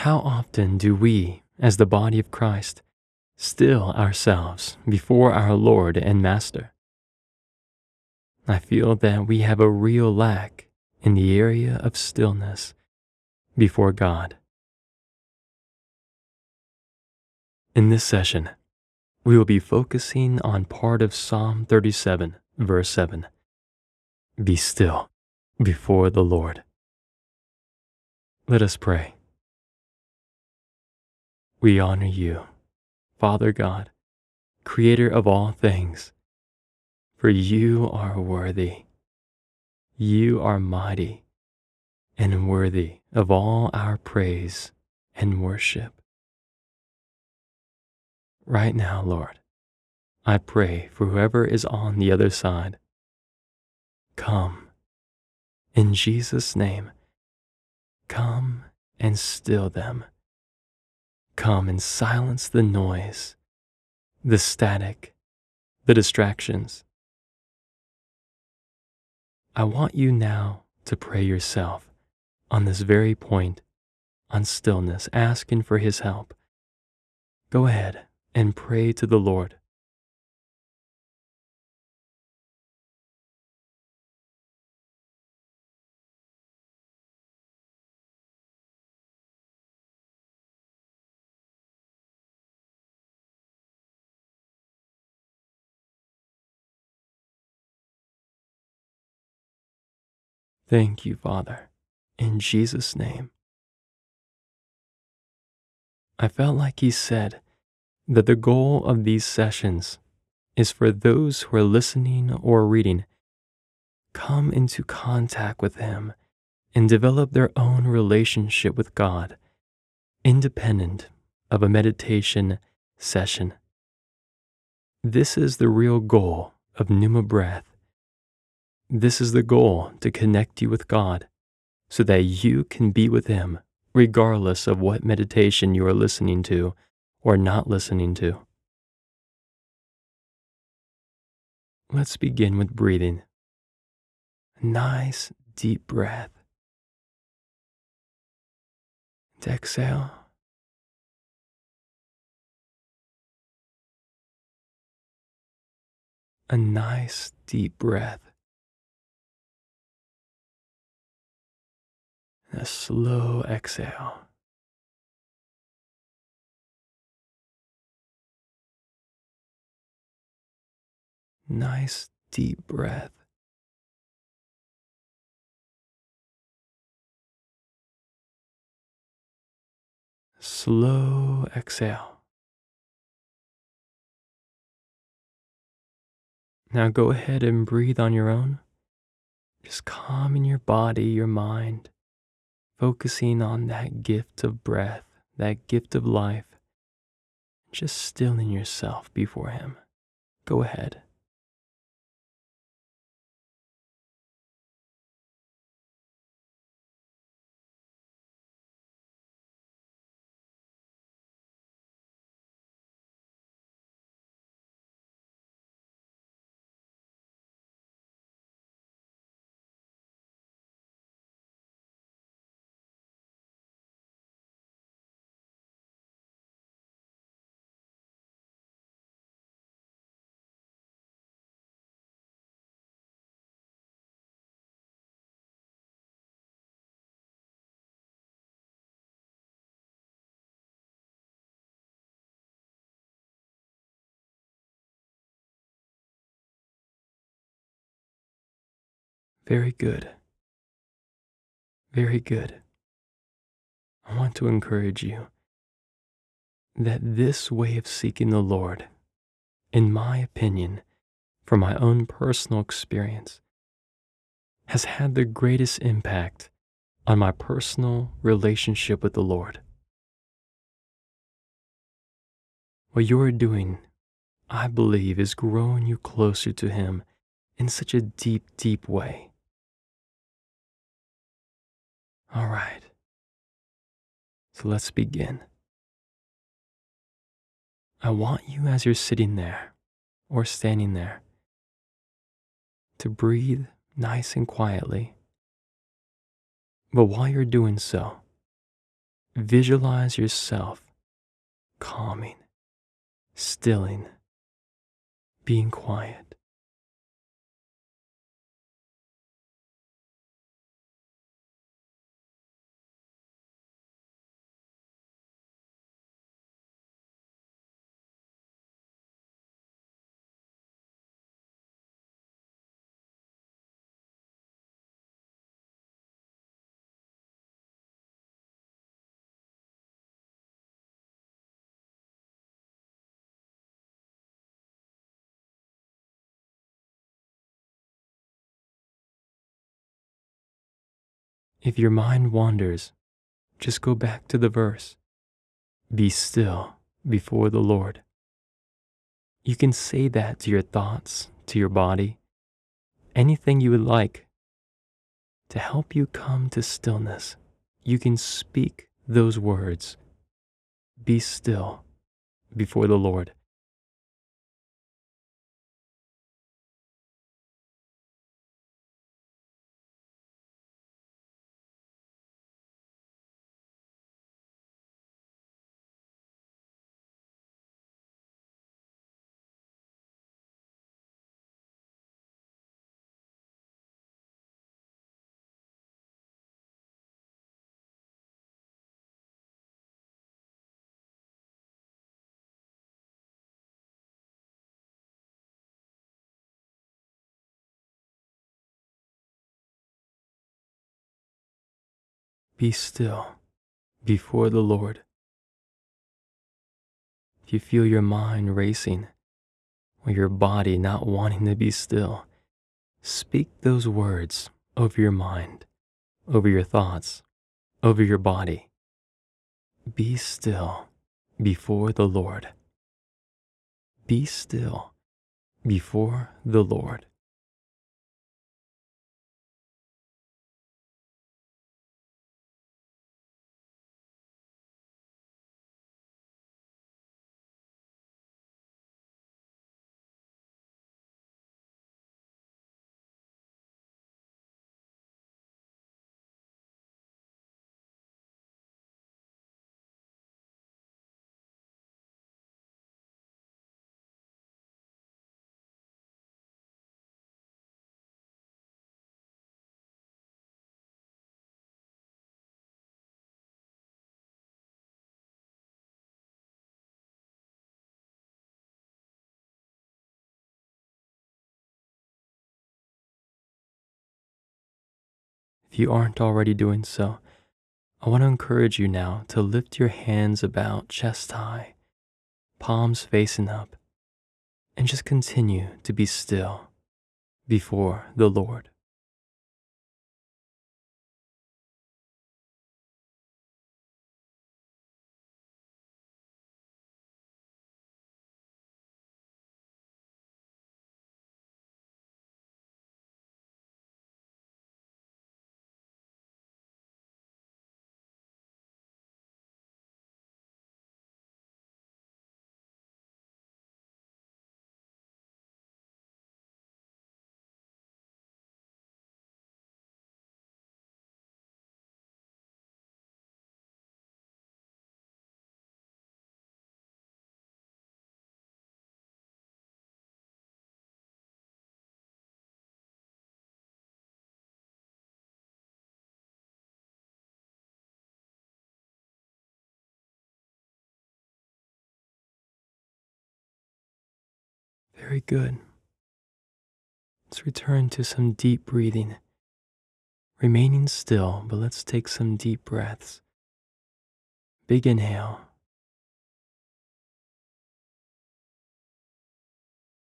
How often do we, as the body of Christ, still ourselves before our Lord and Master? I feel that we have a real lack in the area of stillness before God. In this session, we will be focusing on part of Psalm 37, verse 7. Be still before the Lord. Let us pray. We honor you, Father God, Creator of all things, for you are worthy. You are mighty and worthy of all our praise and worship. Right now, Lord, I pray for whoever is on the other side. Come, in Jesus' name, come and still them. Come and silence the noise, the static, the distractions. I want you now to pray yourself on this very point on stillness, asking for His help. Go ahead and pray to the Lord. Thank you, Father, in Jesus' name. I felt like He said that the goal of these sessions is for those who are listening or reading come into contact with Him and develop their own relationship with God, independent of a meditation session. This is the real goal of Pneuma Breath this is the goal to connect you with God so that you can be with Him regardless of what meditation you are listening to or not listening to. Let's begin with breathing. A nice deep breath. And exhale. A nice deep breath. A slow exhale. Nice deep breath. Slow exhale. Now go ahead and breathe on your own. Just calm in your body, your mind focusing on that gift of breath, that gift of life, just stilling yourself before Him. Go ahead. Very good. Very good. I want to encourage you that this way of seeking the Lord, in my opinion, from my own personal experience, has had the greatest impact on my personal relationship with the Lord. What you are doing, I believe, is growing you closer to Him in such a deep, deep way. All right. So let's begin. I want you, as you're sitting there or standing there, to breathe nice and quietly. But while you're doing so, Visualize yourself calming, stilling, being quiet. If your mind wanders, just go back to the verse. Be still before the Lord. You can say that to your thoughts, to your body, anything you would like. To help you come to stillness, you can speak those words. Be still before the Lord. Be still before the Lord. If you feel your mind racing or your body not wanting to be still, speak those words over your mind, over your thoughts, over your body. Be still before the Lord. Be still before the Lord. If you aren't already doing so, I want to encourage you now to lift your hands about chest high, palms facing up, and just continue to be still before the Lord. Very good. Let's return to some deep breathing. Remaining still, but let's take some deep breaths. Big inhale.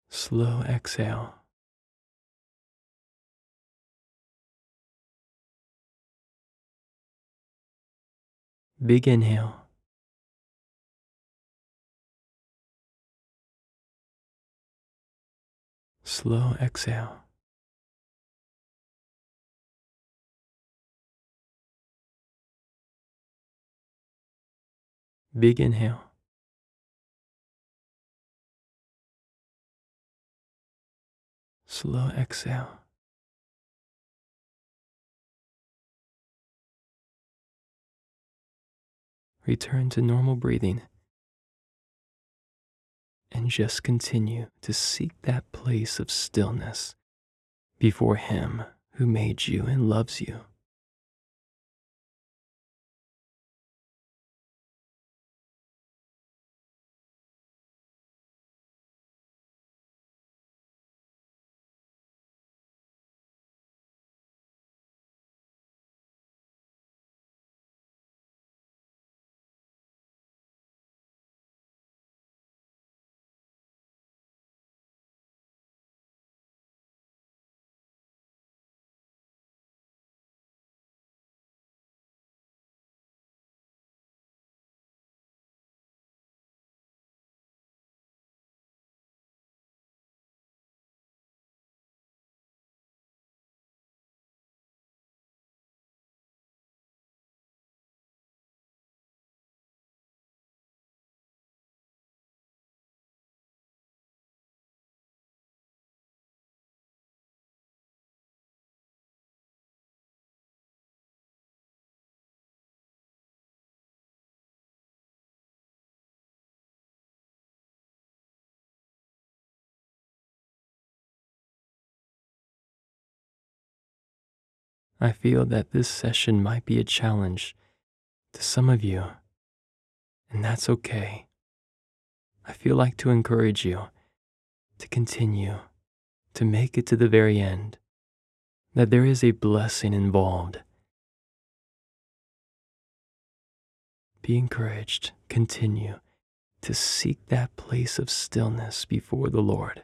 Slow exhale. Big inhale. Slow exhale. Big inhale. Slow exhale. return to normal breathing and just continue to seek that place of stillness before Him who made you and loves you. I feel that this session might be a challenge to some of you, and that's okay. I feel like to encourage you to continue, to make it to the very end, that there is a blessing involved. Be encouraged, continue to seek that place of stillness before the Lord.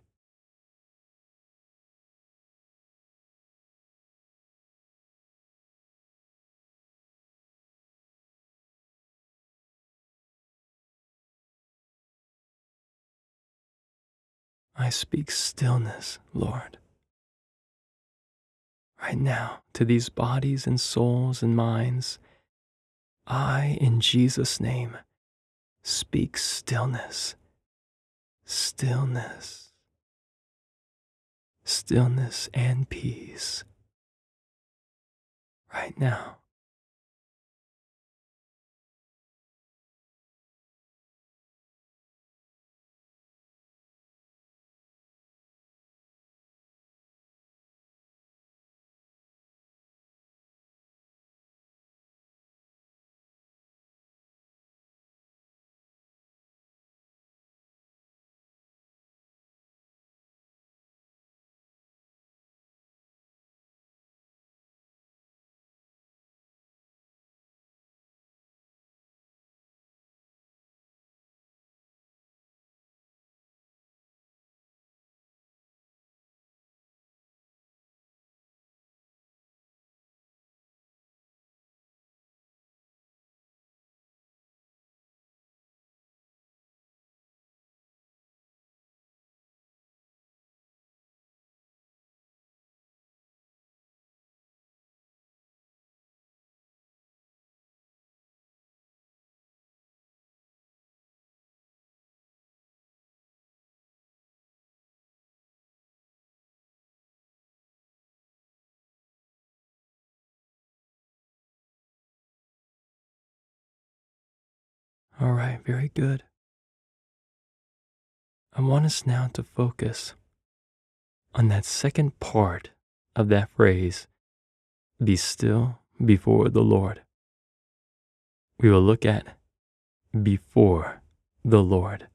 I speak stillness, Lord. Right now, to these bodies and souls and minds, I, in Jesus' name, speak stillness, stillness, stillness and peace. Right now. All right, very good. I want us now to focus on that second part of that phrase be still before the Lord. We will look at before the Lord.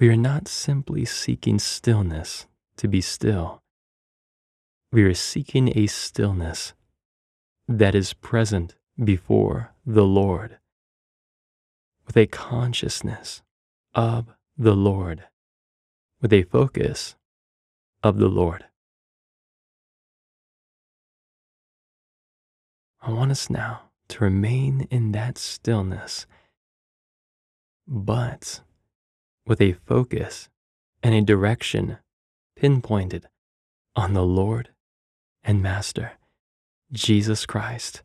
We are not simply seeking stillness to be still. We are seeking a stillness that is present before the Lord with a consciousness of the Lord, with a focus of the Lord. I want us now to remain in that stillness, but with a focus and a direction pinpointed on the Lord and Master, Jesus Christ.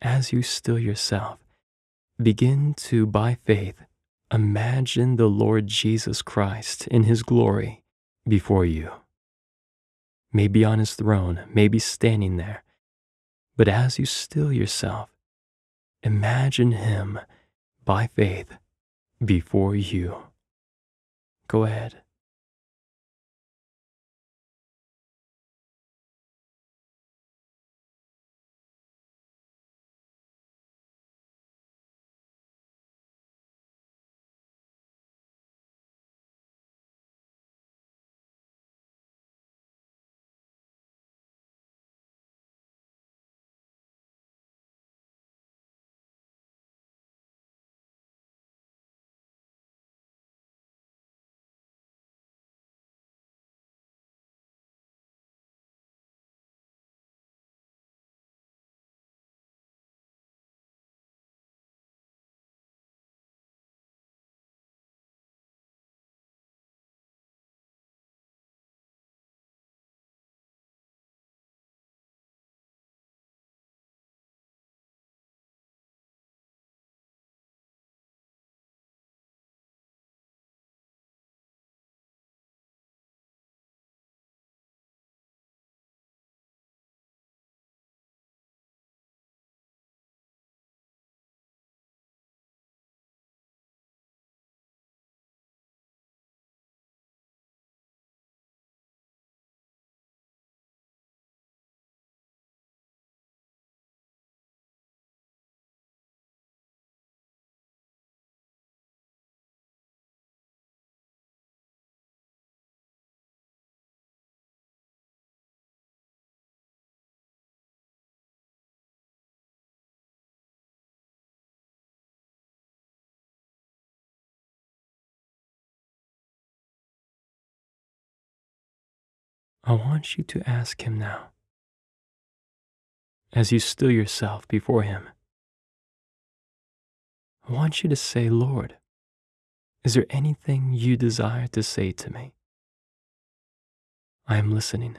As you still yourself, Begin to, by faith, imagine the Lord Jesus Christ in his glory before you. Maybe on his throne, maybe standing there. But as you still yourself, imagine Him by faith before you. Go ahead. I want you to ask Him now, as you still yourself before Him. I want you to say, Lord, is there anything you desire to say to me? I am listening.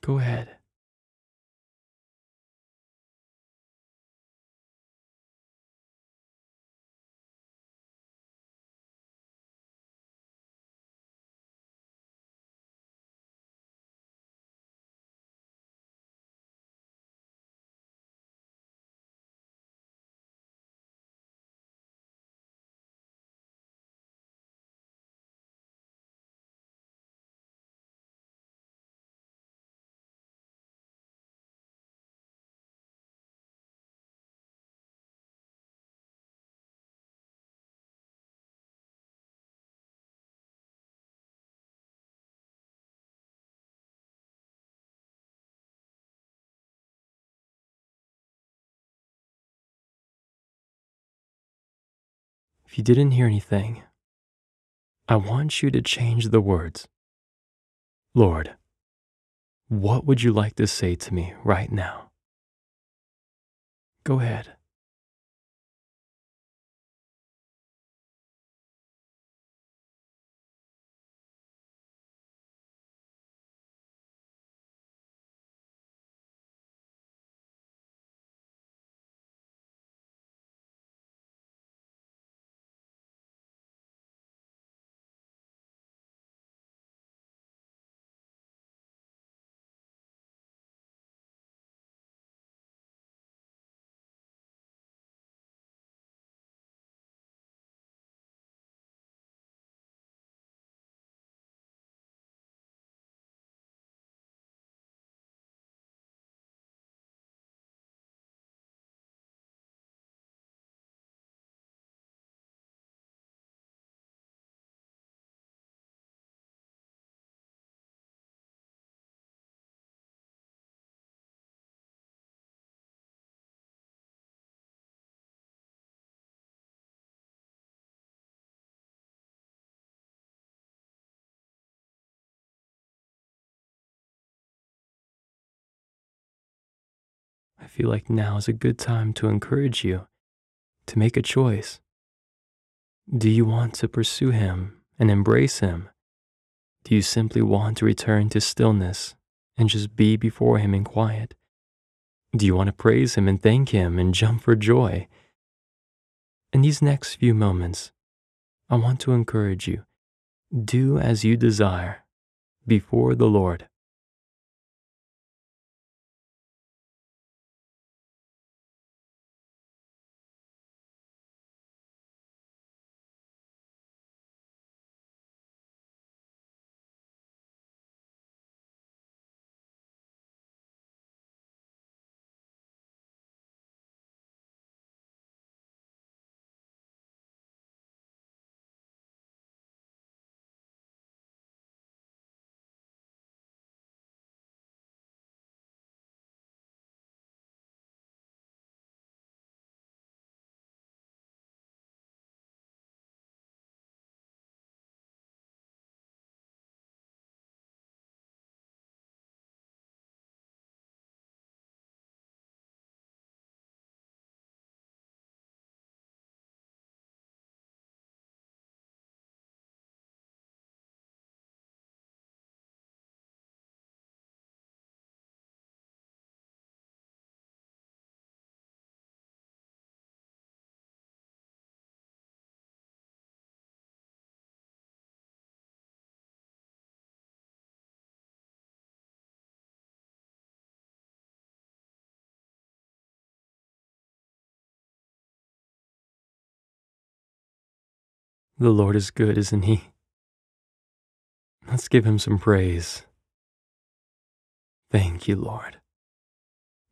Go ahead. If you didn't hear anything, I want you to change the words. Lord, what would you like to say to me right now? Go ahead. Feel like now is a good time to encourage you to make a choice. Do you want to pursue Him and embrace Him? Do you simply want to return to stillness and just be before Him in quiet? Do you want to praise Him and thank Him and jump for joy? In these next few moments, I want to encourage you do as you desire before the Lord. The Lord is good, isn't He? Let's give Him some praise. Thank you, Lord.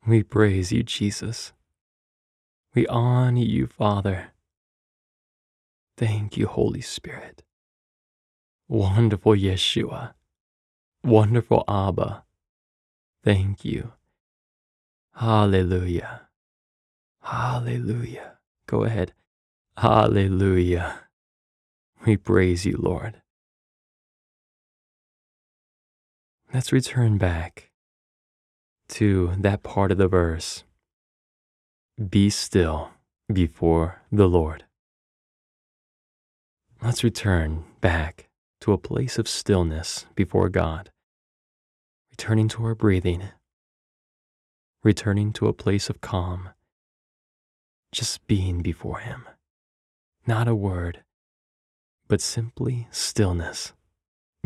We praise you, Jesus. We honor you, Father. Thank you, Holy Spirit. Wonderful Yeshua. Wonderful Abba. Thank you. Hallelujah. Hallelujah. Go ahead. Hallelujah. We praise you, Lord. Let's return back to that part of the verse. Be still before the Lord. Let's return back to a place of stillness before God, returning to our breathing, returning to a place of calm, just being before Him. Not a word, but simply stillness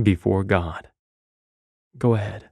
before God. Go ahead.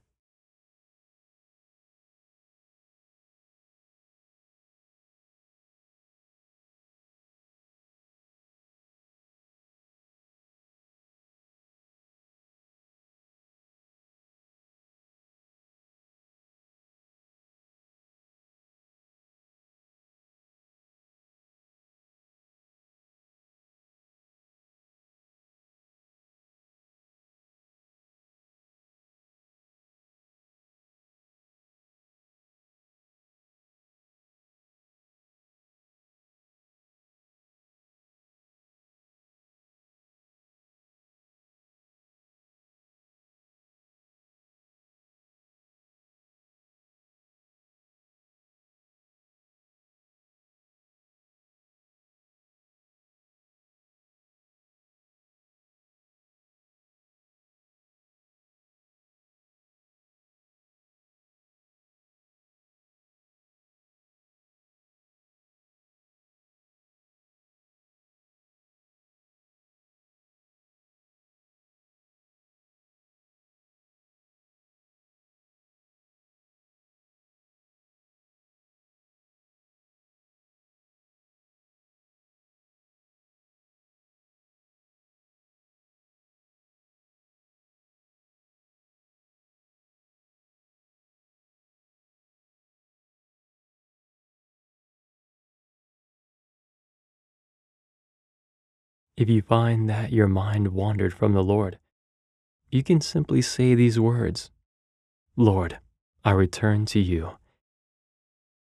If you find that your mind wandered from the Lord, you can simply say these words Lord, I return to you.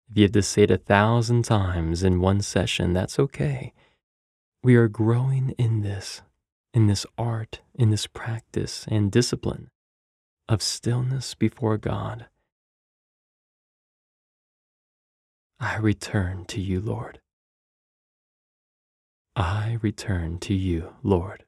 If you have to say it a thousand times in one session, that's okay. We are growing in this, in this art, in this practice and discipline of stillness before God. I return to you, Lord. I return to you, Lord.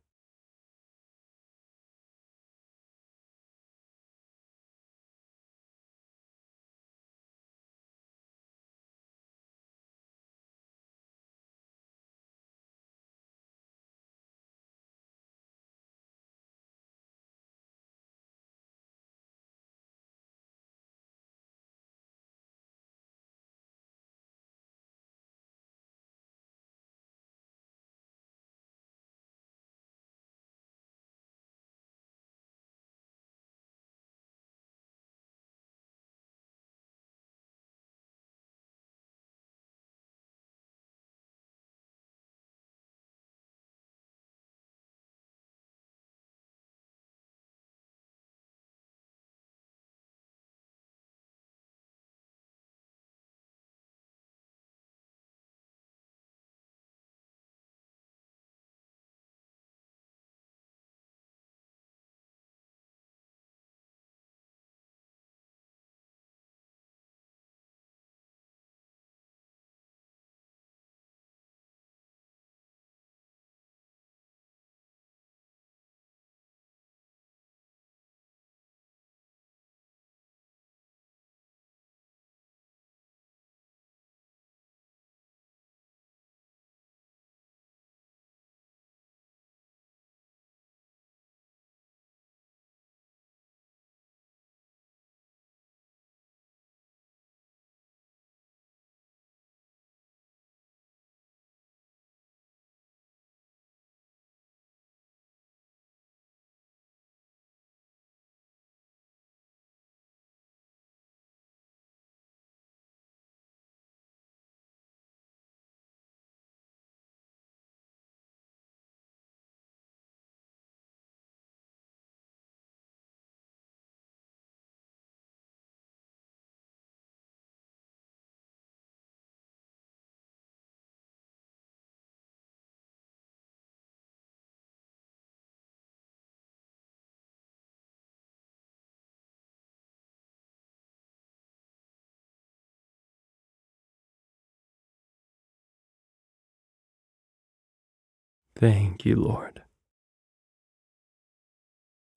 Thank you, Lord.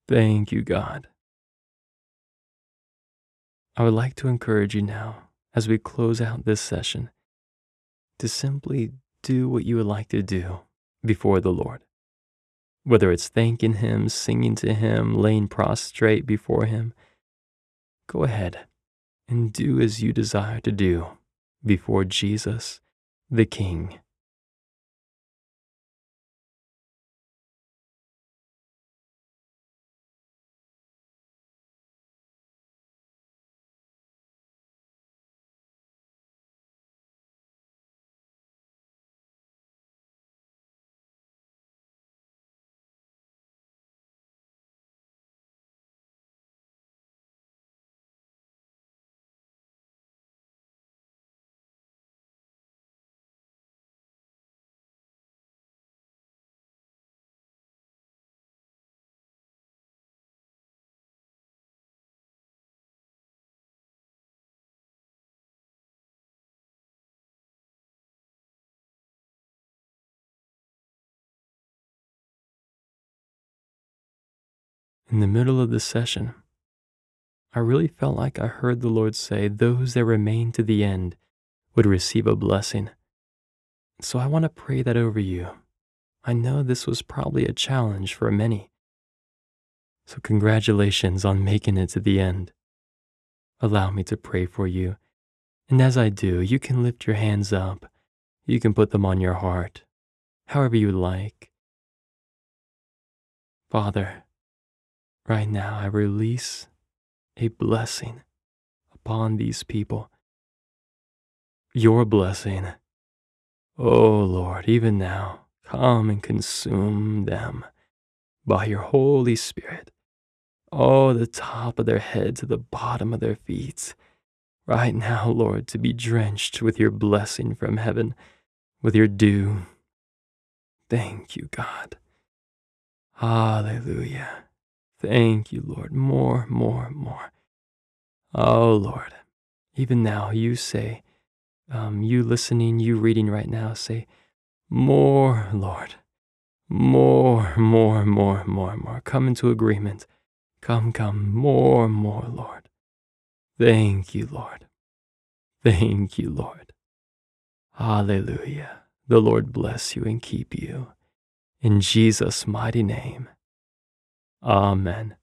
Thank you, God. I would like to encourage you now, as we close out this session, to simply do what you would like to do before the Lord. Whether it's thanking Him, singing to Him, laying prostrate before Him, go ahead and do as you desire to do before Jesus, the King. In the middle of the session, I really felt like I heard the Lord say, Those that remain to the end would receive a blessing. So I want to pray that over you. I know this was probably a challenge for many. So, congratulations on making it to the end. Allow me to pray for you. And as I do, you can lift your hands up. You can put them on your heart, however you like. Father, right now I release a blessing upon these people. Your blessing. Oh Lord, even now, come and consume them by your Holy Spirit. Oh, the top of their head to the bottom of their feet. Right now, Lord, to be drenched with your blessing from heaven, with your dew. Thank you, God. Hallelujah. Thank you, Lord. More, more, more. Oh, Lord. Even now, you say, um, you listening, you reading right now, say, More, Lord. More, more, more, more, more. Come into agreement. Come, come, more, more, Lord. Thank you, Lord. Thank you, Lord. Hallelujah. The Lord bless you and keep you. In Jesus' mighty name. Amen.